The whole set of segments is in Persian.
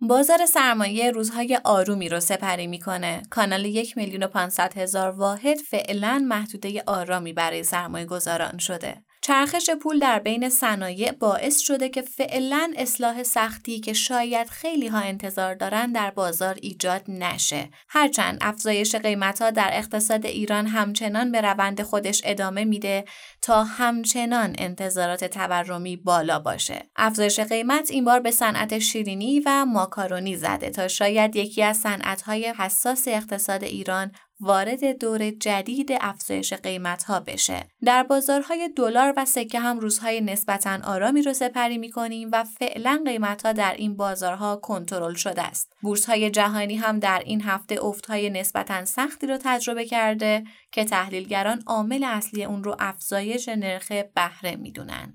بازار سرمایه روزهای آرومی رو سپری می‌کنه. کانال یک میلیون و هزار واحد فعلا محدوده آرامی برای سرمایه گذاران شده. چرخش پول در بین صنایع باعث شده که فعلا اصلاح سختی که شاید خیلی ها انتظار دارن در بازار ایجاد نشه. هرچند افزایش قیمت ها در اقتصاد ایران همچنان به روند خودش ادامه میده تا همچنان انتظارات تورمی بالا باشه. افزایش قیمت این بار به صنعت شیرینی و ماکارونی زده تا شاید یکی از صنعت‌های حساس اقتصاد ایران وارد دور جدید افزایش قیمت ها بشه. در بازارهای دلار و سکه هم روزهای نسبتا آرامی رو سپری می کنیم و فعلا قیمت ها در این بازارها کنترل شده است. بورس های جهانی هم در این هفته های نسبتا سختی رو تجربه کرده که تحلیلگران عامل اصلی اون رو افزایش نرخ بهره می‌دونن.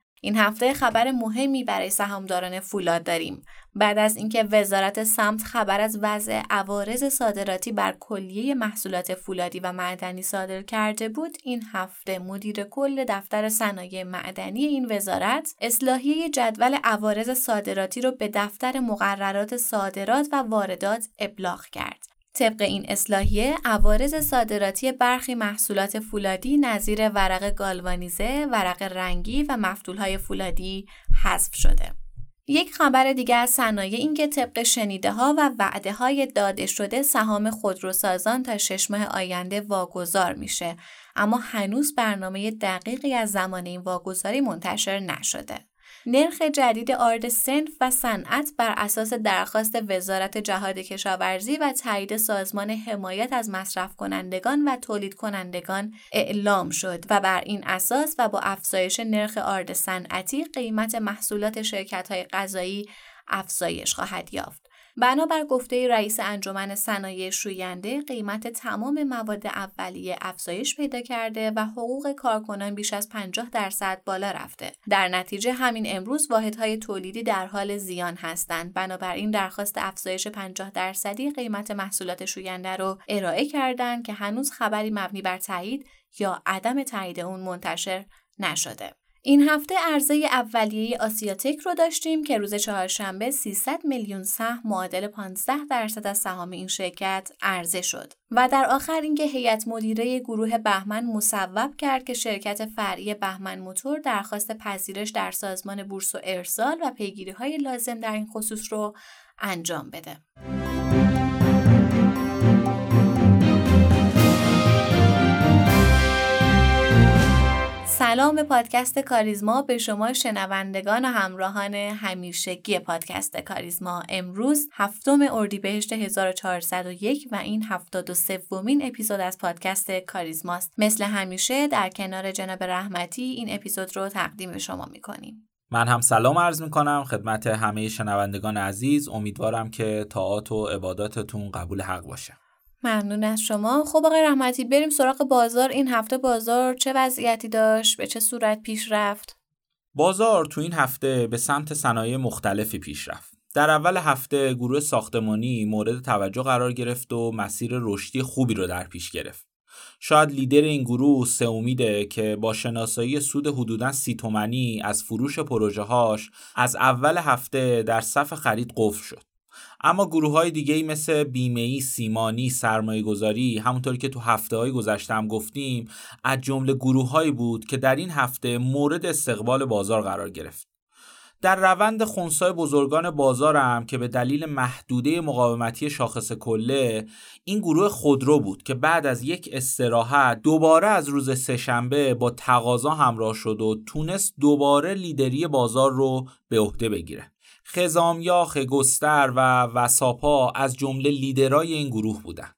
این هفته خبر مهمی برای سهامداران فولاد داریم. بعد از اینکه وزارت سمت خبر از وضع عوارض صادراتی بر کلیه محصولات فولادی و معدنی صادر کرده بود، این هفته مدیر کل دفتر صنایع معدنی این وزارت اصلاحیه جدول عوارض صادراتی را به دفتر مقررات صادرات و واردات ابلاغ کرد. طبق این اصلاحیه عوارض صادراتی برخی محصولات فولادی نظیر ورق گالوانیزه، ورق رنگی و مفتولهای فولادی حذف شده. یک خبر دیگر از صنایع این که طبق شنیده ها و وعده های داده شده سهام خودروسازان تا شش ماه آینده واگذار میشه اما هنوز برنامه دقیقی از زمان این واگذاری منتشر نشده. نرخ جدید آرد سنف و صنعت بر اساس درخواست وزارت جهاد کشاورزی و تایید سازمان حمایت از مصرف کنندگان و تولید کنندگان اعلام شد و بر این اساس و با افزایش نرخ آرد صنعتی قیمت محصولات شرکت های غذایی افزایش خواهد یافت. بنابر گفته رئیس انجمن صنایع شوینده قیمت تمام مواد اولیه افزایش پیدا کرده و حقوق کارکنان بیش از 50 درصد بالا رفته. در نتیجه همین امروز واحدهای تولیدی در حال زیان هستند. بنابراین درخواست افزایش 50 درصدی قیمت محصولات شوینده رو ارائه کردند که هنوز خبری مبنی بر تایید یا عدم تایید اون منتشر نشده. این هفته عرضه اولیه آسیاتک رو داشتیم که روز چهارشنبه 300 میلیون سهم معادل 15 درصد از سهام این شرکت عرضه شد و در آخر اینکه هیئت مدیره گروه بهمن مصوب کرد که شرکت فرعی بهمن موتور درخواست پذیرش در سازمان بورس و ارسال و پیگیری های لازم در این خصوص رو انجام بده. سلام به پادکست کاریزما. به شما شنوندگان و همراهان همیشگی پادکست کاریزما. امروز هفتم اردیبهشت 1401 و این هفتاد و سومین اپیزود از پادکست کاریزماست. مثل همیشه در کنار جناب رحمتی این اپیزود رو تقدیم شما می‌کنیم. من هم سلام عرض می‌کنم خدمت همه شنوندگان عزیز. امیدوارم که طاعات و عباداتتون قبول حق باشه. ممنون از شما. خب آقای رحمتی بریم سراغ بازار. این هفته بازار چه وضعیتی داشت؟ به چه صورت پیش رفت؟ بازار تو این هفته به سمت صنایع مختلفی پیش رفت. در اول هفته گروه ساختمانی مورد توجه قرار گرفت و مسیر رشدی خوبی رو در پیش گرفت. شاید لیدر این گروه سه امیده که با شناسایی سود حدودا سی تومنی از فروش پروژه هاش از اول هفته در صف خرید قفل شد. اما گروه های دیگه ای مثل بیمه سیمانی، سرمایه گذاری همونطوری که تو هفته های گذشته هم گفتیم از جمله گروه هایی بود که در این هفته مورد استقبال بازار قرار گرفت. در روند خونسای بزرگان بازارم که به دلیل محدوده مقاومتی شاخص کله این گروه خودرو بود که بعد از یک استراحت دوباره از روز سهشنبه با تقاضا همراه شد و تونست دوباره لیدری بازار رو به عهده بگیره خزامیاخ گستر و وساپا از جمله لیدرای این گروه بودند.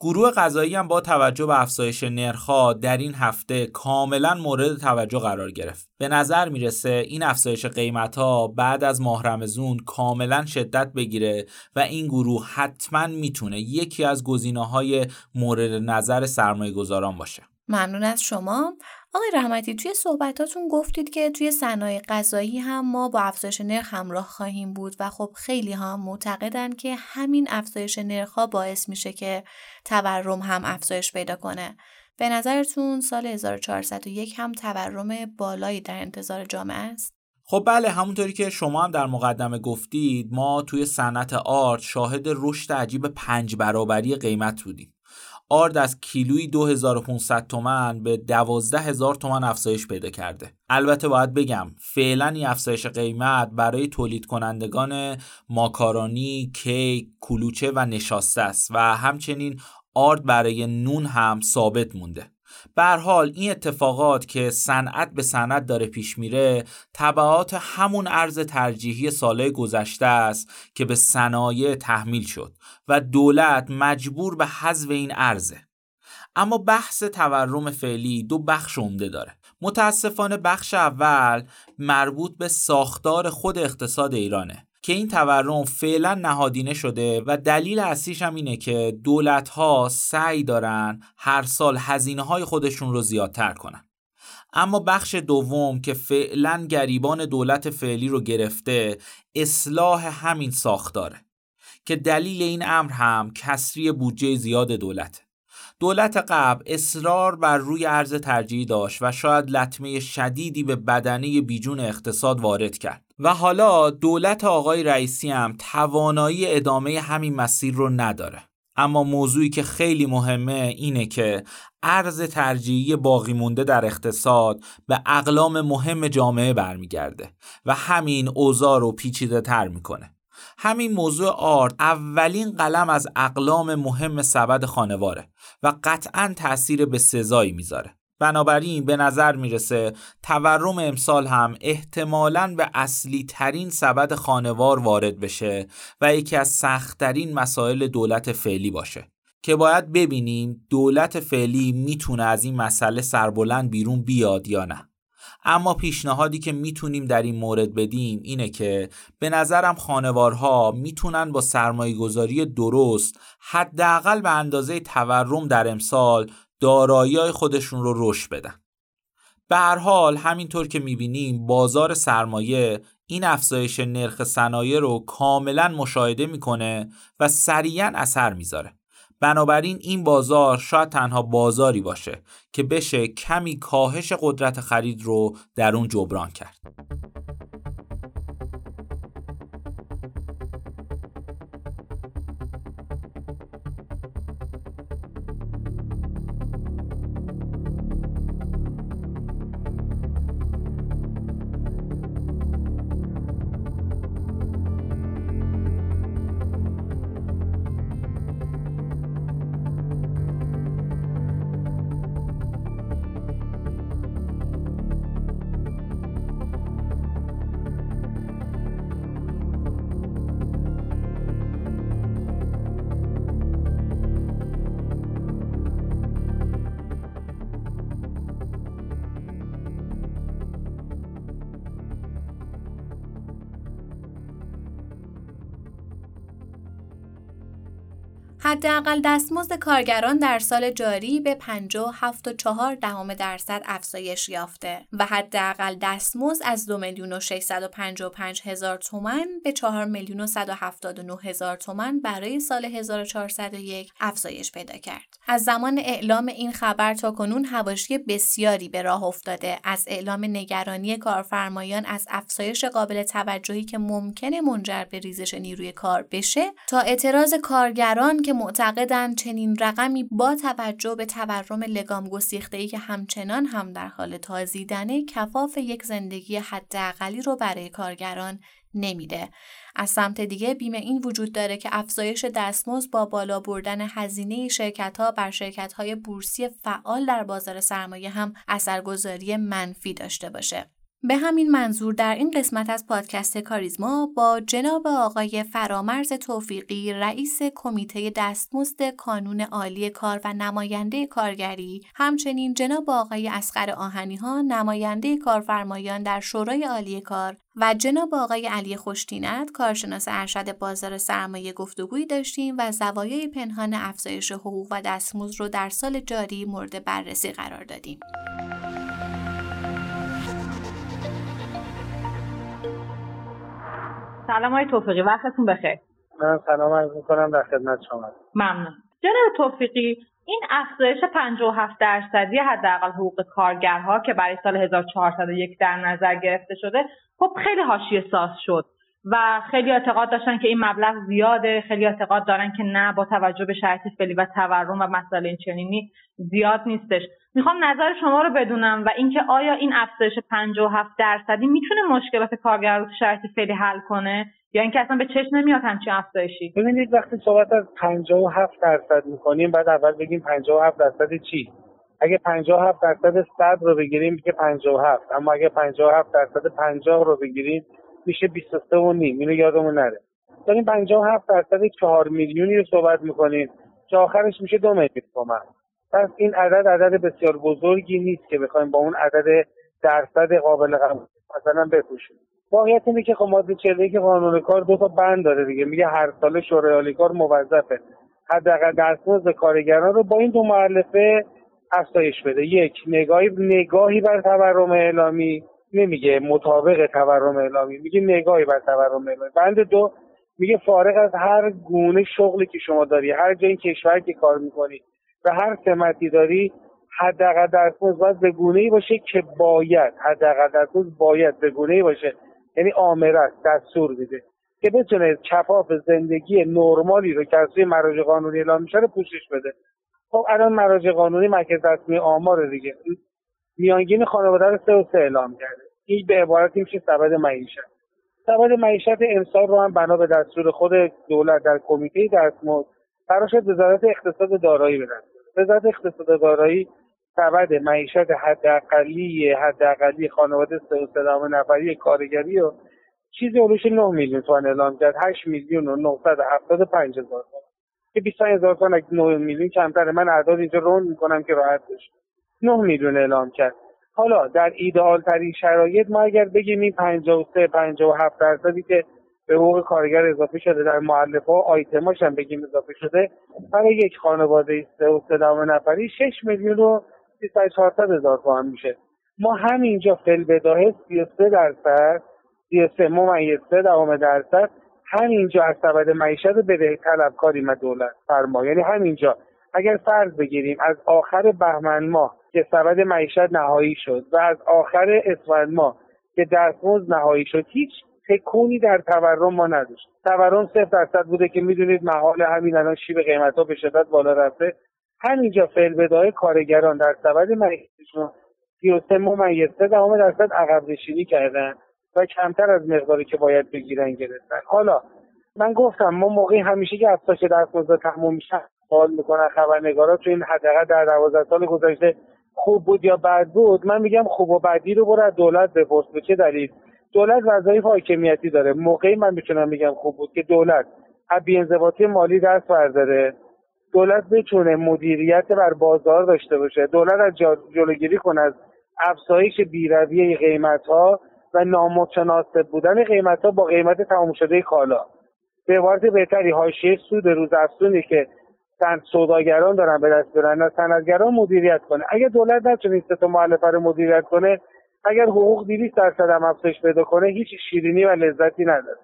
گروه غذایی هم با توجه به افزایش نرخها در این هفته کاملا مورد توجه قرار گرفت. به نظر می‌رسه این افزایش قیمت ها بعد از ماه رمزون کاملا شدت بگیره و این گروه حتما می‌تونه یکی از گزینه های مورد نظر سرمایه گذاران باشه. ممنون از شما آقای رحمتی توی صحبتاتون گفتید که توی صنایع غذایی هم ما با افزایش نرخ همراه خواهیم بود و خب خیلی ها معتقدن که همین افزایش نرخ ها باعث میشه که تورم هم افزایش پیدا کنه. به نظرتون سال 1401 هم تورم بالایی در انتظار جامعه است؟ خب بله همونطوری که شما هم در مقدمه گفتید ما توی صنعت آرت شاهد رشد عجیب پنج برابری قیمت بودیم. آرد از کیلوی 2500 تومن به 12000 تومن افزایش پیدا کرده. البته باید بگم فعلا این افزایش قیمت برای تولید کنندگان ماکارونی، کیک، کلوچه و نشاسته است و همچنین آرد برای نون هم ثابت مونده. به حال این اتفاقات که صنعت به صنعت داره پیش میره تبعات همون ارز ترجیحی ساله گذشته است که به صنایع تحمیل شد و دولت مجبور به حذف این ارزه اما بحث تورم فعلی دو بخش عمده داره. متاسفانه بخش اول مربوط به ساختار خود اقتصاد ایرانه. که این تورم فعلا نهادینه شده و دلیل اصلیش هم اینه که دولت ها سعی دارن هر سال هزینه های خودشون رو زیادتر کنن. اما بخش دوم که فعلا گریبان دولت فعلی رو گرفته اصلاح همین ساختاره. که دلیل این امر هم کسری بودجه زیاد دولت. دولت قبل اصرار بر روی ارز ترجیحی داشت و شاید لطمه شدیدی به بدنه بیجون اقتصاد وارد کرد. و حالا دولت آقای رئیسی هم توانایی ادامه همین مسیر رو نداره. اما موضوعی که خیلی مهمه اینه که ارز ترجیحی باقی مونده در اقتصاد به اقلام مهم جامعه برمیگرده و همین اوضاع رو پیچیده تر می‌کنه. همین موضوع آرد اولین قلم از اقلام مهم سبد خانواره و قطعا تاثیر به سزایی می‌ذاره. بنابراین به نظر می‌رسه تورم امسال هم احتمالاً به اصلی ترین سبد خانوار وارد بشه و یکی از سختترین مسائل دولت فعلی باشه. که باید ببینیم دولت فعلی می‌تونه از این مسئله سربلند بیرون بیاد یا نه. اما پیشنهادی که می‌تونیم در این مورد بدیم اینه که به نظرم خانوارها می‌تونن با سرمایه گذاری درست حداقل به اندازه تورم در امسال دارایی خودشون رو رشد بدن. به هر حال همینطور که می‌بینیم بازار سرمایه این افزایش نرخ صنایع رو کاملا مشاهده می‌کنه و سریعا اثر می‌ذاره. بنابراین این بازار شاید تنها بازاری باشه که بشه کمی کاهش قدرت خرید رو در اون جبران کرد. حداقل دستمزد کارگران در سال جاری به 57.4 دهم درصد افزایش یافته و حداقل دستمزد از 2 میلیون و 655 هزار تومان به 4 میلیون و 179 هزار تومان برای سال 1401 افزایش پیدا کرد. از زمان اعلام این خبر تا کنون حواشی بسیاری به راه افتاده از اعلام نگرانی کارفرمایان از افزایش قابل توجهی که ممکنه منجر به ریزش نیروی کار بشه تا اعتراض کارگران که معتقدند چنین رقمی با توجه به تورم لگام گسیخته‌ای که همچنان هم در حال تازیدنه کفاف یک زندگی حداقلی رو برای کارگران نمیده. از سمت دیگه بیمه این وجود داره که افزایش دستمزد با بالا بردن هزینه شرکت ها بر شرکت های بورسی فعال در بازار سرمایه هم اثرگذاری منفی داشته باشه. به همین منظور در این قسمت از پادکست کاریزما با جناب آقای فرامرز توفیقی رئیس کمیته دستمزد کانون عالی کار و نماینده کارگری همچنین جناب آقای اسقر آهنی ها نماینده کارفرمایان در شورای عالی کار و جناب آقای علی خوشتینت کارشناس ارشد بازار سرمایه گفتگویی داشتیم و زوایای پنهان افزایش حقوق و دستمزد رو در سال جاری مورد بررسی قرار دادیم. سلام های توفیقی وقتتون بخیر. من سلام عرض می‌کنم در خدمت شما. ممنون. جناب توفیقی این افزایش 57 درصدی حداقل حقوق کارگرها که برای سال 1401 در نظر گرفته شده خب خیلی حاشیه ساز شد. و خیلی اعتقاد داشتن که این مبلغ زیاده. خیلی اعتقاد دارن که نه با توجه به شرایط فعلی و تورم و مسائل این چنینی زیاد نیستش. می‌خوام نظر شما رو بدونم و اینکه آیا این افزایش 57 درصدی می‌تونه مشکلات کارگر رو شرایط فعلی حل کنه؟ یا اینکه اصلا به چشم نمیاد همچین افزایشی؟ ببینید وقتی صحبت از 57 درصد می‌کنیم بعد اول بگیم 57 درصد چی؟ اگه 57 درصد 100 رو بگیریم که 57 اما اگه 57 درصد 50 رو بگیریم میشه 23 و نیم. اینو یادمون نره. داریم 57 درصد 4 میلیونی رو صحبت می‌کنیم. که آخرش میشه دو میلیون تومن پس این عدد عدد بسیار بزرگی نیست که بخوایم با اون عدد درصد قابل قبول مثلا بپوشیم. واقعیت اینه که خب ماده 41 قانون کار دو تا بند داره دیگه. میگه هر سال شورای کار موظفه. حداقل دستمزد کارگران رو با این دو معلفه افزایش بده. یک نگاهی نگاهی بر تورم اعلامی. نمیگه مطابق تورم اعلامی میگه نگاهی بر تورم اعلامی. بند دو میگه فارغ از هر گونه شغلی که شما داری هر جای کشور که کار می‌کنی و هر سمتی داری حداقل درصد باید به گونه ای باشه که باید حداقل درصد باید به گونه ای باشه. یعنی آمرت دستور میده که بتونه کفاف زندگی نرمالی رو که از مراجع قانونی اعلام میشه رو پوشش بده. خب الان مراجع قانونی مرکز رسمی آمار دیگه. میانگین خانواده رو سه و سه اعلام کرده. این به عبارتی میشه سبد معیشت. سبد معیشت امسال رو هم بنا به دستور خود دولت در کمیته دستمزد قرار شد وزارت اقتصاد دارایی بدن. وزارت اقتصاد دارایی سبد معیشت حداقلی حداقلی خانواده سه و سه نفری کارگری و چیزی علوش 9 میلیون تومن اعلام کرد. 8 میلیون و 975 هزار تومن که 25 هزار تومن اگه 9 میلیون کمتر من اعداد اینجا رون می‌کنم که راحت بشه. 9 میلیون اعلام کرد. حالا در ایدئال ترین شرایط ما اگر بگیم این 53 57 درصدی که به حقوق کارگر اضافه شده در معلف ها آیتماش هم بگیم اضافه شده برای یک خانواده سه و سه نفری 6 میلیون و 400 هزار تومن میشه. ما همینجا فل بداهه 33 درصد 33 ممیز 3 دهم درصد همینجا از سبد معیشت بده طلبکاریم از دولت فرما. یعنی همینجا. اگر فرض بگیریم از آخر بهمن ماه که سبد معیشت نهایی شد و از آخر اسفند ماه که دستمزد نهایی شد هیچ تکونی در تورم ما نداشت. تورم صفر درصد بوده که می‌دونید محال همین الان شیب قیمت ها به شدت بالا رفته. همینجا فعل بدای کارگران در سبد معیشتشون 33 ممیز دهم درصد عقب نشینی کردن و کمتر از مقداری که باید بگیرن گرفتن. حالا من گفتم ما موقعی همیشه که افزایش دستمزد تموم میشه سوال می‌کنن خبرنگارا تو این حداقل در دوازده سال گذشته خوب بود یا بد بود من میگم خوب و بدی رو برو از دولت بپرس. به چه دلیل؟ دولت وظایف حاکمیتی داره. موقعی من می‌تونم میگم خوب بود که دولت از بیانضباطی مالی دست برداره. دولت بتونه مدیریت بر بازار داشته باشه. دولت از جلوگیری کنه از افزایش بیرویه قیمت ها و نامتناسب بودن قیمت ها با قیمت تمام شده کالا. به عبارت بهتری حاشیه سود روز افزونی که سند سوداگران دارن به دست بیارن صنعتگران مدیریت کنه. اگر دولت نتونه این معلفه رو مدیریت کنه اگر حقوق 200 درصد هم افزایش پیدا کنه هیچ شیرینی و لذتی نداره.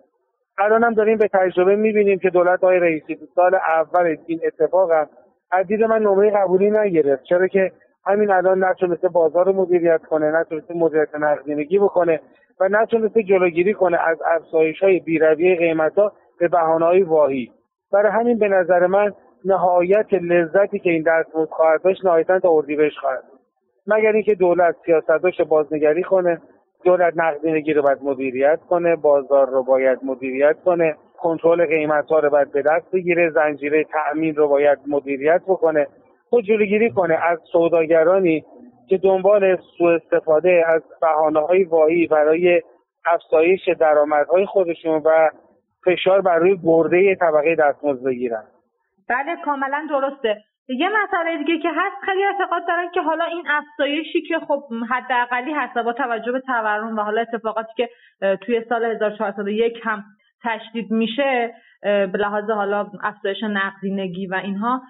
الان هم داریم به تجربه می‌بینیم که دولت های رئیسی تو سال اول این اتفاق هم از دید من نمره قبولی نگرفت. چرا که همین الان نتونسته بازار رو مدیریت کنه نتونسته مدیریت نقدینگی بکنه و نتونسته جلوگیری کنه از افزایش های بیرویه قیمت ها به بهانه واهی برای همین به نظر من نهایت لذتی که این دستمزد خواهد داشت نهایتا تا اردیبهشت خواهد مگر اینکه دولت سیاستاش بازنگری کنه دولت نقدینگی رو باید مدیریت کنه بازار رو باید مدیریت کنه کنترل قیمت ها رو باید به دست بگیره زنجیره تأمین رو باید مدیریت بکنه خود جلوگیری کنه. از سوداگرانی که دنبال سوء استفاده از بحانه های واهی برای افزایش درآمدهای خودشون و فشار بر روی برده طبقه دستمزد بگیرن. بله کاملا درسته. یه مسئله دیگه که هست خیلی اعتقاد دارن که حالا این افزایشی که خب حداقلی هست با توجه به تورم و حالا اتفاقاتی که توی سال 1401 هم تشدید میشه به لحاظ حالا افزایش نقدینگی و اینها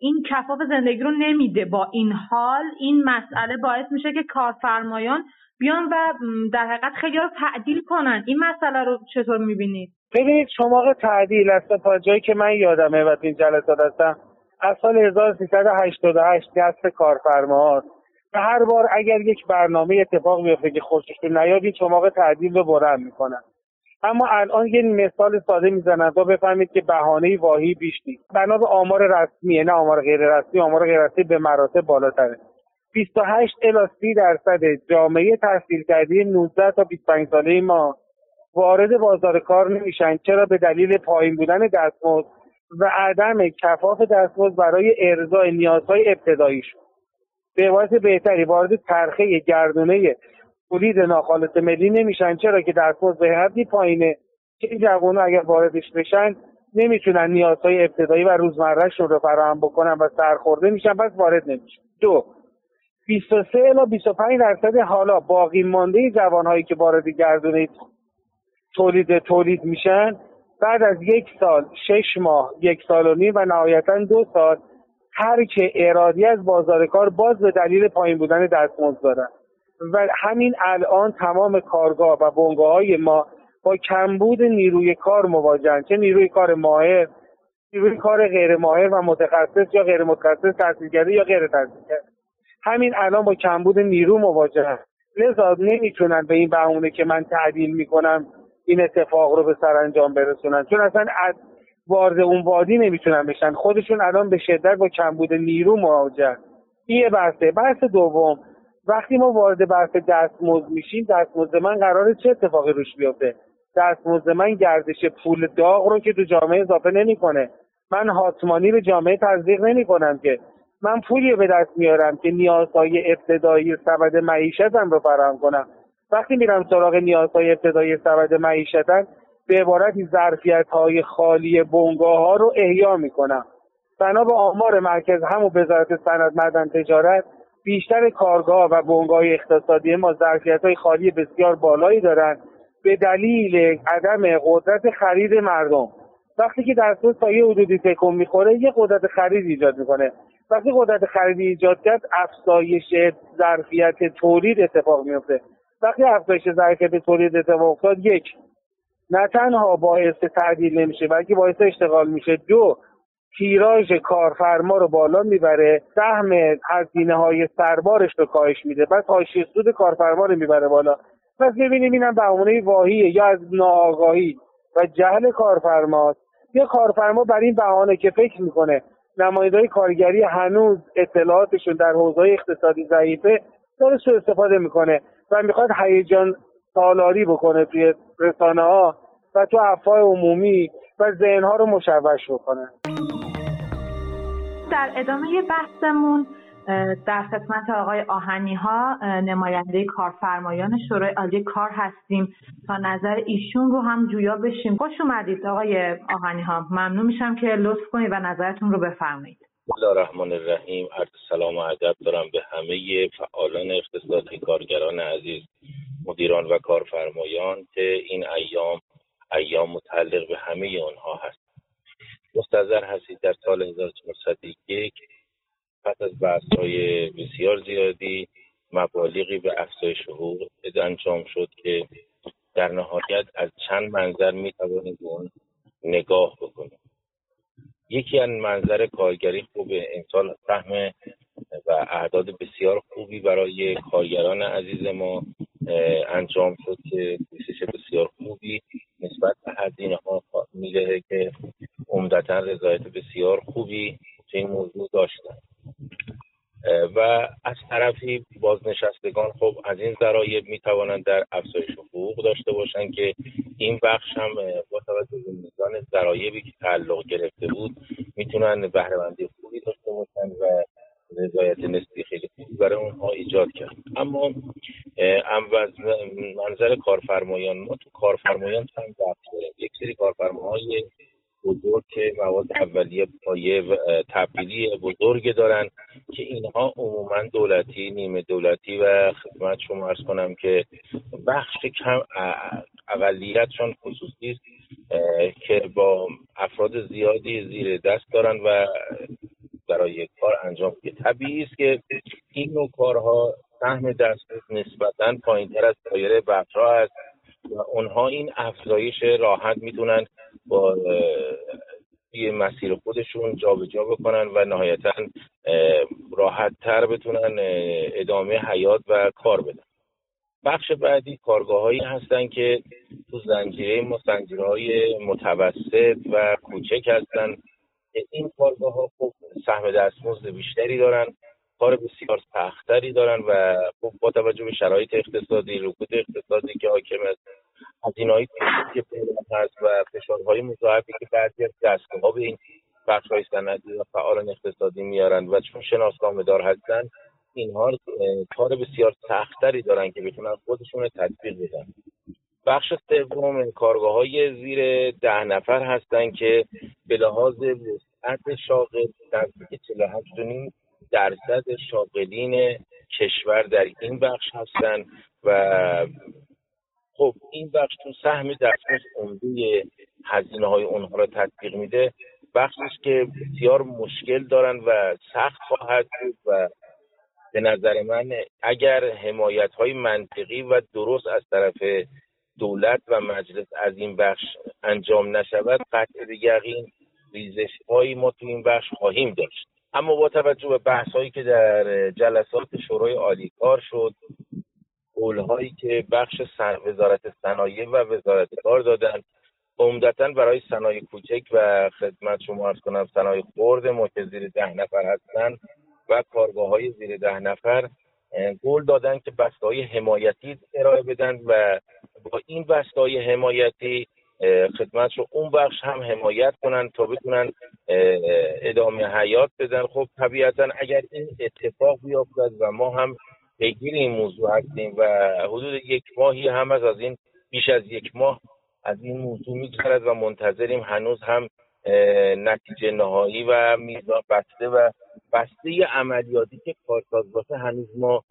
این کفاف زندگی رو نمیده. با این حال این مسئله باعث میشه که کارفرمایان بیان و در حقیقت خیلی رو تعدیل کنن. این مسئله رو چطور می‌بینید؟ ببینید شما تعدیل از تا جایی که من یادمه و این جلسات هستم از سال 1388 دست کارفرما و هر بار اگر یک برنامه اتفاق میفته که خوششون نیاد شما تعدیل رو بلند می‌کنن. اما الان یه مثال ساده می‌زنن تا بفهمید که بهانه واهی بیش نیست. بنا به آمار رسمیه نه آمار غیر رسمی آمار غیر رسمی به مراتب بالاتره. 28 الی 30 درصد جامعه تحصیل کرده 19 تا 25 ساله ما وارد بازار کار نمیشن. چرا؟ به دلیل پایین بودن دستمزد و عدم کفاف دستمزد برای ارضای نیازهای ابتداییشون به عبارت بهتری وارد ترخه گردونه تولید ناخالص ملی نمیشن. چرا که دستمزد به حدی پایینه که این جوانو اگر واردش بشن نمی‌تونن نیازهای ابتدایی و روزمرهشون رو فراهم بکنن و سرخورده میشن پس وارد نمیشن. دو 23 الی 25 درصد حالا باقی مانده جوانهایی که وارد گردونه تولید تولید میشن بعد از یک سال شش ماه یک سال و نیم و نهایتا دو سال ترک ارادی از بازار کار باز به دلیل پایین بودن دستمزد دارن و همین الان تمام کارگاه و بنگاه های ما با کمبود نیروی کار مواجهن چه نیروی کار ماهر نیروی کار غیر ماهر و متخصص یا غیر متخصص تحصیلگری یا غیر تحصیلگری همین الان با کمبود نیرو مواجهن لذا نمی‌تونن به این بهونه که من تعدیل می‌کنم این اتفاق رو به سرانجام برسونن. چون اصلا از وارد اون وادی نمی‌تونن بشن. خودشون الان به شدت با کمبود نیرو مواجهن این یه بحثه بحث دوم. وقتی ما وارد بحث دستمزد میشیم دستمزد من قراره چه اتفاقی روش بیفته؟ دستمزد من گردش پول داغ رو که تو جامعه اضافه نمی‌کنه. من حاتمانی به جامعه تزریق نمی‌کنم که من پولی به دست میارم که نیازهای ابتدایی سبد معیشتم رو فراهم کنم. وقتی میرم سراغ نیازهای ابتدایی سبد معیشتن به عبارتی ظرفیت های خالی بنگاه ها رو احیا می‌کنم. بنا به آمار مرکز همون وزارت صنعت معدن تجارت بیشتر کارگاه و بنگاه اقتصادی ما ظرفیت های خالی بسیار بالایی دارند به دلیل عدم قدرت خرید مردم. وقتی که در تا یه حدودی تکون می‌خوره یه قدرت خرید ایجاد می‌کنه. وقتی قدرت خریدی ایجاد کرد افزایش ظرفیت تولید اتفاق میفته وقتی افزایش ظرفیت تولید اتفاق افتاد یک نه تنها باعث تعدیل نمیشه بلکه باعث اشتغال میشه. دو تیراژ کارفرما رو بالا می‌بره سهم هزینه های سربارش رو کاهش میده بعد حاشیه سود کارفرما رو می‌بره بالا. پس می‌بینیم اینم بهونه واهیه یا از ناآگاهی و جهل کارفرماست یا کارفرما بر این بهانه که فکر می‌کنه نمایندهای کارگری هنوز اطلاعاتشون در حوزه اقتصادی ضعیفه داره سوء استفاده می‌کنه و می‌خواد هیجان سالاری بکنه توی رسانه ها و تو افواه عمومی و ذهنها رو مشوش بکنه. در ادامه بحثمون در خدمت آقای آهنی ها نماینده کارفرمایان شورای عالی کار هستیم. تا نظر ایشون رو هم جویا بشیم. خوش اومدید آقای آهنی ها ممنون میشم که لطف کنید و نظرتون رو بفرمایید. الله الرحمن الرحیم. عرض سلام و ادب دارم به همه فعالان اقتصادی کارگران عزیز مدیران و کارفرمایان که این ایام ایام متعلق به همه آنها هست. مستظر هستید در سال 1401 پس از بحث های بسیار زیادی مبالغی به افزایش حقوق انجام شد که در نهایت از چند منظر می توانید اون نگاه بکنیم. یکی از منظر کارگری خوب امسال فهم و اعداد بسیار خوبی برای کارگران عزیز ما انجام شد که کوشش بسیار خوبی نسبت به هزینه ها می‌دهه که عمدتا رضایت بسیار خوبی تو این موضوع داشتن و از طرفی بازنشستگان خب از این ذرایب می توانند در افزایش حقوق داشته باشند که این بخش هم با توجه به میزان ذرایبی که تعلق گرفته بود می‌تونن بهرهمندی خوبی داشته باشند و رضایت نسبی خیلی خوبی برای اونها ایجاد کرد. اما منظر کارفرمایان ما تو کارفرمایان چند بحث داریم. یک سری کارفرماهای بزرگ که مواد اولیه پایه تبدیلی بزرگ دارن. که اینها عموما دولتی نیمه دولتی و خدمت شما ارز کنم که بخش کم اقلیتشان خصوصی است که با افراد زیادی زیر دست دارن و برای کار انجام که طبیعی است که این نوع کارها سهم دست نسبتا پایینتر از دایره بطرا است و اونها این افزایش راحت می‌تونن با توی مسیر خودشون جابجا جا بکنن و نهایتا راحت تر بتونن ادامه حیات و کار بدن. بخش بعدی کارگاه هایی هستن که تو زنجیره ما زنجیره های متوسط و کوچک هستن این کارگاه ها خب سهم دستمزد بیشتری دارن کار بسیار سختری دارن و خب با توجه به شرایط اقتصادی رکود اقتصادی که حاکم است هزینه‌های که هست و فشارهای مضاعفی که بعضی از دستگاه به این بخش های سندی و فعالان اقتصادی میارن و چون شناسنامه دار هستن اینها کار بسیار سختری دارن که بتونن خودشون تطبیق بدن. بخش سوم کارگاه های زیر ده نفر هستن که به لحاظ وسعت شاغل نزدیک 48 درصد شاغلین کشور در این بخش هستن و خب این بخش تو سهم دستمزد عمده هزینه های اونها را تطبیق میده. بخشی که بسیار مشکل دارن و سخت خواهد بود و به نظر من اگر حمایت های منطقی و درست از طرف دولت و مجلس از این بخش انجام نشود قطع یقین ریزش هایی ما تو این بخش خواهیم داشت. اما با توجه به بحث هایی که در جلسات شورای عالی کار شد هایی که بخش وزارت صنایع و وزارت کار دادن. عمدتا برای صنایع کوچک و خدمت شما ارز کنم صنایع خرد ما که زیر ده نفر هستن و کارگاه های زیر ده نفر. قول دادن که بسته های حمایتی ارائه بدن و با این بسته های حمایتی خدمت رو اون بخش هم حمایت کنن تا بتونن ادامه حیات بدن. خب طبیعتا اگر این اتفاق بیافتد و ما هم پیگیر این موضوع هستیم و حدود یک ماهی هم از, از این بیش از یک ماه از این موضوع میگذرد و منتظریم هنوز هم نتیجه نهایی و میزان بسته و بسته عملیاتی که کارساز باشه هنوز ما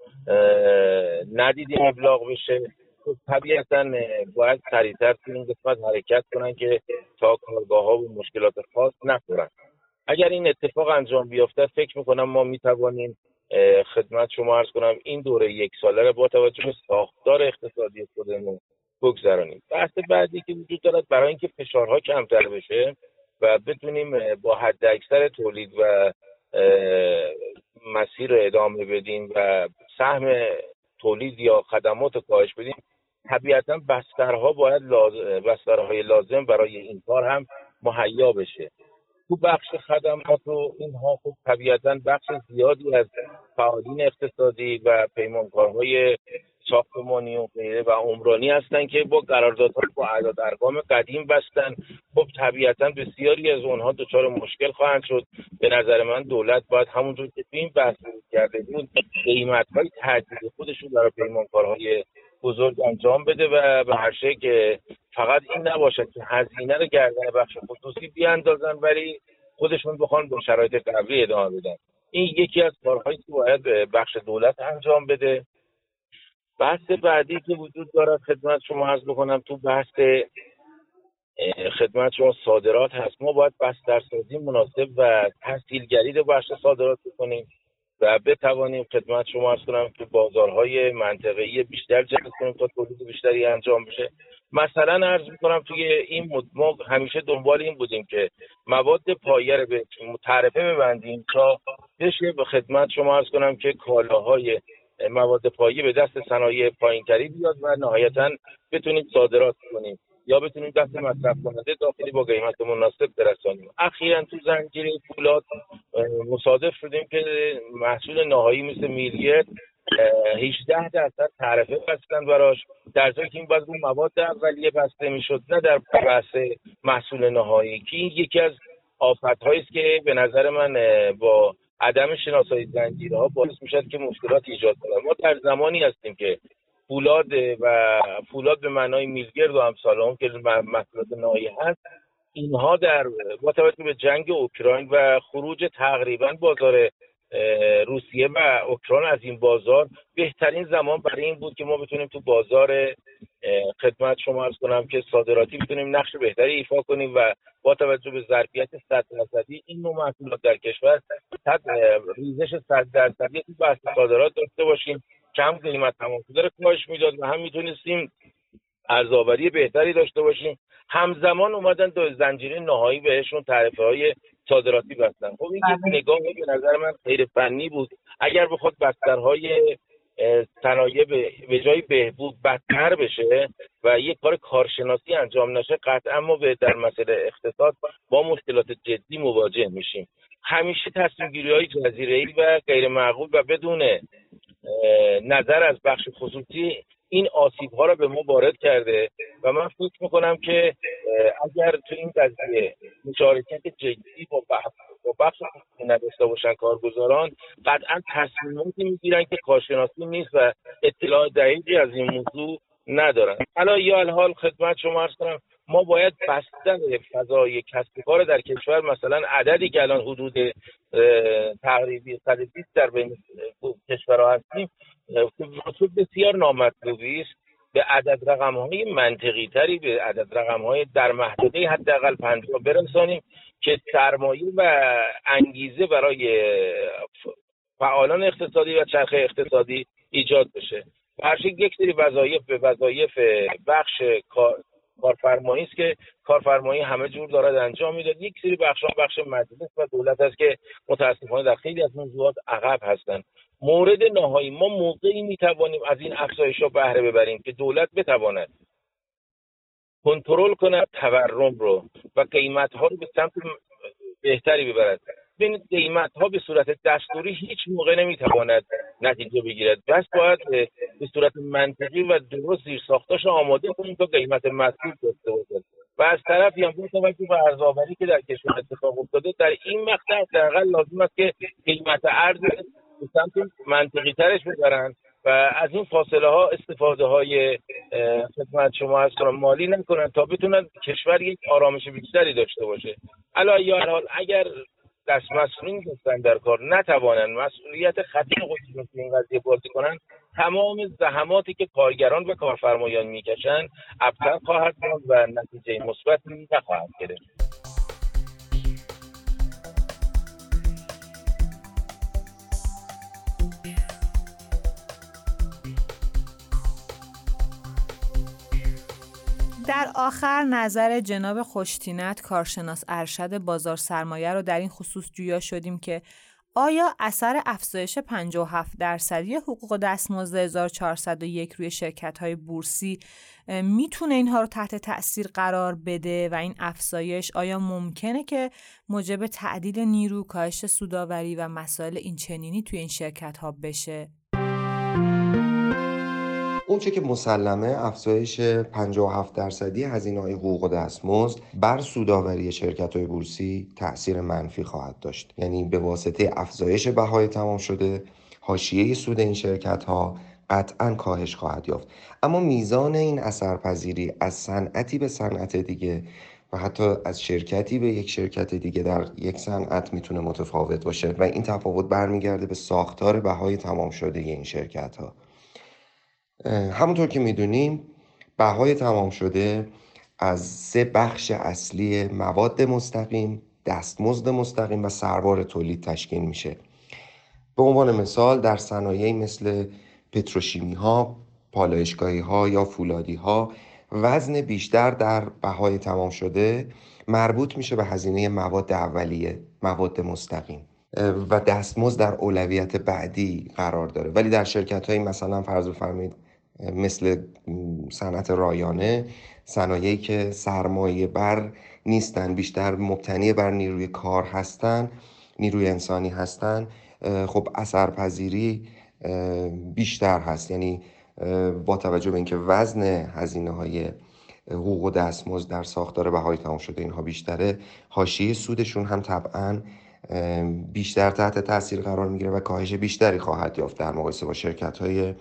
ندیدیم ابلاغ بشه. خب طبیعتا باید سریعتر تو این قسمت حرکت کنن که تا کارگاه ها و مشکلات خاص نخورن. اگر این اتفاق انجام بیافته فکر می‌کنم ما می‌توانیم خدمت شما ارز کنم این دوره یک ساله را با توجه به ساختار اقتصادی خودمون بگذرانیم. بحث بعدی که وجود دارد برای اینکه فشارها کمتر بشه و بتونیم با حد اکثر تولید و مسیر رو ادامه بدیم و سهم تولید یا خدمات رو کاهش بدیم طبیعتا بسترها باید بسترهای لازم برای این کار هم مهیا بشه. تو بخش خدمات و اینها خب طبیعتا بخش زیادی از فعالین اقتصادی و پیمانکارهای ساختمانی و غیره و عمرانی هستند که با قراردادها با اعداد ارقام قدیم بستن. خب طبیعتا بسیاری از اونها دچار مشکل خواهند شد. به نظر من دولت باید همونجور که تو این بحث کرده بود قیمت های تجدید خودشون برای پیمانکارهای بزرگ انجام بده و به هر که فقط این نباشد که هزینه رو گردن بخش خصوصی بیاندازن ولی خودشون بخوان با شرایط قبلی ادامه بدن. این یکی از کارهایی که باید بخش دولت انجام بده. بحث بعدی که وجود دارد خدمت شما عرض بکنم تو بحث خدمت شما صادرات هست. ما باید بسترسازی مناسب و تحصیلگری رو بخش صادرات بکنیم و بتوانیم خدمت شما ارز کنم که بازارهای منطقه‌ای بیشتر جذب کنیم تا تولید بیشتری انجام بشه. مثلا عرض می‌کنم توی این ما همیشه دنبال این بودیم که مواد پایه رو به تعرفه ببندیم تا بشه. به خدمت شما ارز کنم که کالاهای مواد پایه به دست صنایع پایینتری بیاد و نهایتا بتونیم صادرات کنیم یا بتونیم دست مصرف کننده داخلی با قیمت مناسب برسانیم. اخیرا تو زنجیره فولاد مصادف شدیم که محصول نهایی مثل میلیت 18 درصد تعرفه بستن براش. در که این باز اون مواد اولیه بسته می‌شد نه در بحث محصول نهایی. که این یکی از آفت است که به نظر من با عدم شناسایی زنجیرها باعث می‌شد که مشکلات ایجاد کنند. ما در زمانی هستیم که فولاد و فولاد به معنای میلگرد و امثال اون که محصولات نهایی هست اینها در با توجه به جنگ اوکراین و خروج تقریبا بازار روسیه و اوکراین از این بازار بهترین زمان برای این بود که ما بتونیم تو بازار خدمت شما ارز کنم که صادراتی بتونیم نقش بهتری ایفا کنیم و با توجه به ظرفیت 100 درصدی این نوع محصولات در کشور صد ریزش 100 درصدی تو بحث صادرات داشته باشیم. کم قیمت تمام شده کاهش می‌داد و هم می‌تونستیم ارزآوری بهتری داشته باشیم. همزمان اومدن دو زنجیره نهایی بهشون تعرفه های صادراتی بستن. خب این بله. نگاه به نظر من غیر فنی بود. اگر بخواد بسترهای صنایع به جای بهبود بدتر بشه و یک کار کارشناسی انجام نشه قطعا ما به در مسئله اقتصاد با مشکلات جدی مواجه میشیم. همیشه تصمیم گیری های جزیره ای و غیر معقول و بدون نظر از بخش خصوصی این آسیب ها را به ما وارد کرده. و من فکر می‌کنم که اگر تو این قضیه مشارکت جدی با با بخش نداشته باشن کارگزاران قطعا تصمیماتی می‌گیرن که کارشناسی نیست و اطلاع دقیقی از این موضوع ندارن. حالا یا الحال خدمت شما ارز کنم ما باید بستن فضای کسب کار در کشور مثلا عددی که الان حدود تقریبی 120 در بین کشورها هستیم بسیار نامطلوبی است. به عدد رقم های منطقی تری به عدد رقم های در محدوده حداقل پنجاه برسانیم که سرمایه و انگیزه برای فعالان اقتصادی و چرخه اقتصادی ایجاد بشه. برشک یک سری وظایف به وظایف بخش کارفرمایی است که کارفرمایی همه جور دارد انجام می‌داد. یک سری بخش بخش مجلس و دولت است که متاسفانه در خیلی از موضوعات عقب هستند. مورد نهایی. ما موقعی می‌توانیم از این افزایش ها بهره ببریم که دولت بتواند کنترل کند تورم رو و قیمت ها رو به سمت بهتری ببرد. ببینید قیمت ها به صورت دستوری هیچ موقع نمی‌تواند نتیجه بگیرد. بس باید به صورت منطقی و درست زیر ساختاش آماده کنیم تا قیمت مطلوب داشته باشد و از طرفی هم توجه به ارزآوری که در کشور اتفاق افتاده در این مقطع حداقل لازم است که قیمت ارز به سمت منطقی ترش ببرن و از این فاصله ها استفاده های خدمت شما از مالی نکنن تا بتونن کشور یک آرامش بیشتری داشته باشه. الا یا حال اگر دست مسئولین هستن در کار نتوانن مسئولیت خطیر خودشون این قضیه بازی کنن تمام زحماتی که کارگران و کارفرمایان می‌کشند ابتر خواهد و نتیجه مثبت نخواهد گرفت. در آخر نظر جناب خوشتینت کارشناس ارشد بازار سرمایه رو در این خصوص جویا شدیم که آیا اثر افزایش 57 درصدی حقوق دستمزد 1401 روی شرکت های بورسی می‌تونه اینها رو تحت تأثیر قرار بده و این افزایش آیا ممکنه که موجب تعدیل نیرو، کاهش سوداوری و مسائل این چنینی توی این شرکت ها بشه؟ اونچه که مسلمه افزایش 57 درصدی هزینه های حقوق و دستمزد بر سوداوری شرکت های بورسی تاثیر منفی خواهد داشت. یعنی به واسطه افزایش بهای تمام شده حاشیه سود این شرکت ها قطعا کاهش خواهد یافت. اما میزان این اثرپذیری از صنعتی به صنعت دیگه و حتی از شرکتی به یک شرکت دیگه در یک صنعت می‌تونه متفاوت باشه و این تفاوت برمیگرده به ساختار بهای تمام شده این شرکت ها همونطور که می‌دونیم بهای تمام شده از سه بخش اصلی مواد مستقیم دستمزد مستقیم و سربار تولید تشکیل میشه. به عنوان مثال در صنایعی مثل پتروشیمی ها پالایشگاهی ها یا فولادی ها وزن بیشتر در بهای تمام شده مربوط میشه به هزینه مواد اولیه مواد مستقیم. و دستمزد در اولویت بعدی قرار داره. ولی در شرکت های مثلا فرض بفرمایید مثل صنعت رایانه صنایعی که سرمایه بر نیستن بیشتر مبتنی بر نیروی کار هستن نیروی انسانی هستن خب اثرپذیری بیشتر هست. یعنی با توجه به اینکه وزن هزینه های حقوق و دستمزد در ساختار بهای تمام شده اینها بیشتره حاشیه سودشون هم طبعا بیشتر تحت تاثیر قرار می‌گیره و کاهش بیشتری خواهد یافت در مقایسه با شرکت های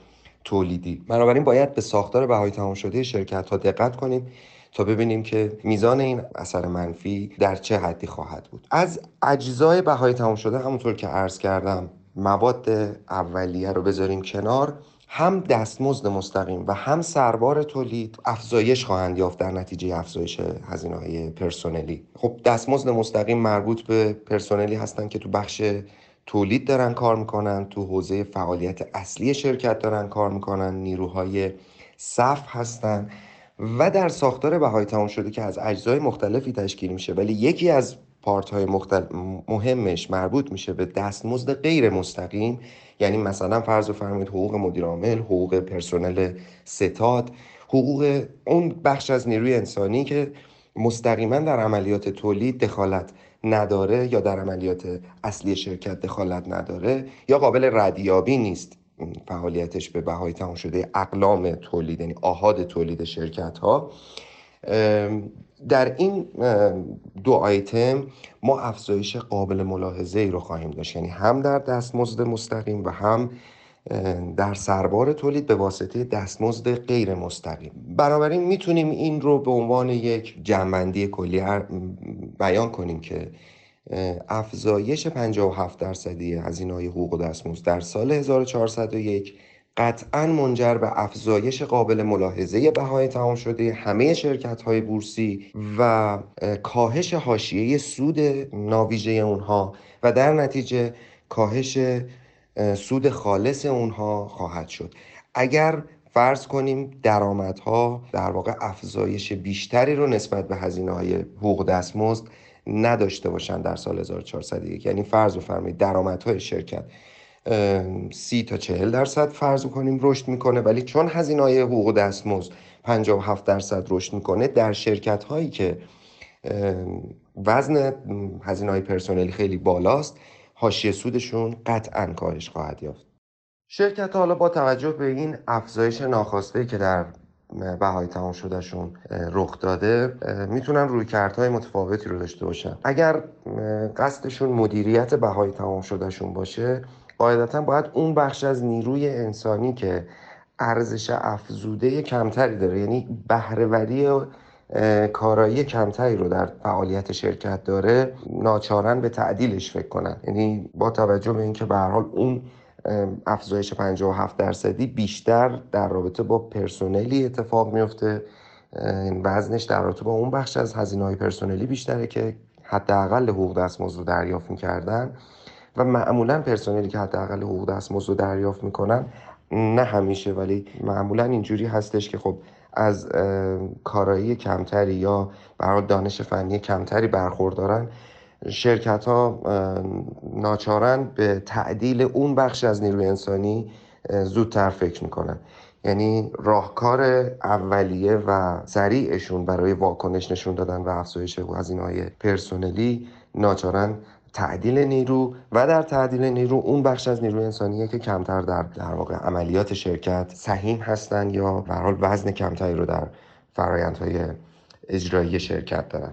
تولیدی. بنابراین باید به ساختار بهای تمام شده شرکت ها دقت کنیم تا ببینیم که میزان این اثر منفی در چه حدی خواهد بود. از اجزای بهای تمام شده همونطور که عرض کردم مواد اولیه رو بذاریم کنار. هم دستمزد مستقیم و هم سربار تولید افزایش خواهند یافت در نتیجه افزایش هزینه های پرسنلی. خب دستمزد مستقیم مربوط به پرسنلی هستند که تو بخش تولید دارن کار می‌کنن تو حوزه فعالیت اصلی شرکت دارن کار می‌کنن نیروهای صف هستن و در ساختار بهای تمام شده که از اجزای مختلفی تشکیل میشه. ولی یکی از پارت های مهمش مربوط میشه به دستمزد غیر مستقیم یعنی مثلا فرض فرمایید حقوق مدیر عامل حقوق پرسنل ستاد حقوق اون بخش از نیروی انسانی که مستقیما در عملیات تولید دخالت نداره یا در عملیات اصلی شرکت دخالت نداره یا قابل ردیابی نیست. فعالیتش به بهای تمام شده اقلام تولید یعنی آهاد تولید شرکت ها در این دو آیتم ما افزایش قابل ملاحظه ای رو خواهیم داشت. یعنی هم در دستمزد مستقیم و هم در سربار تولید به واسطه دستمزد غیر مستقیم. بنابراین می‌تونیم این رو به عنوان یک جنبندی کلی بیان کنیم که افزایش 57 درصدی هزینه های حقوق دستمزد در سال 1401 قطعا منجر به افزایش قابل ملاحظه بهای تمام شده همه شرکت های بورسی و کاهش حاشیه سود ناویژه اونها و در نتیجه کاهش سود خالص اونها خواهد شد. اگر فرض کنیم درآمدها در واقع افزایش بیشتری رو نسبت به هزینه های حقوق دستمزد نداشته باشند در سال 1401 یعنی فرض بفرمایید درآمدهای شرکت سی تا چهل درصد فرض کنیم رشد می‌کنه ولی چون هزینه های حقوق دستمزد 57 درصد رشد می‌کنه در شرکت هایی که وزن هزینه های پرسنلی خیلی بالاست حاشیه سودشون قطعا کاهش خواهد یافت. شرکت حالا با توجه به این افزایش ناخواسته که در بهای تمام شدهشون رخ داده می‌تونن روی کارتهای متفاوتی رو داشته باشن. اگر قصدشون مدیریت بهای تمام شدهشون باشه قاعدتا باید اون بخش از نیروی انسانی که ارزش افزوده کمتری داره یعنی بهرهوری کارایی کمتری رو در فعالیت شرکت داره ناچارن به تعدیلش فکر کنن. یعنی با توجه به اینکه به حال اون افزایش 57 درصدی بیشتر در رابطه با پرسنلی اتفاق میفته. وزنش در رابطه با اون بخش از هزینه های پرسنلی بیشتره که حداقل حقوق دستمزد رو دریافت می‌کردن. و معمولا پرسنلی که حداقل حقوق دستمزد رو دریافت می‌کنن نه همیشه ولی معمولا اینجوری هستش که خب از کارایی کمتری یا برای دانش فنی کمتری برخوردارن شرکت ها ناچارن به تعدیل اون بخش از نیروی انسانی زودتر فکر می‌کنن. یعنی راهکار اولیه و سریعشون برای واکنش نشون دادن و افزایش هزینه های پرسنلی ناچارن تعدیل نیرو و در تعدیل نیرو اون بخش از نیروی انسانیه که کمتر در در واقع عملیات شرکت سهیم هستن یا به حال وزن کمتری رو در فرایندهای اجرایی شرکت دارن.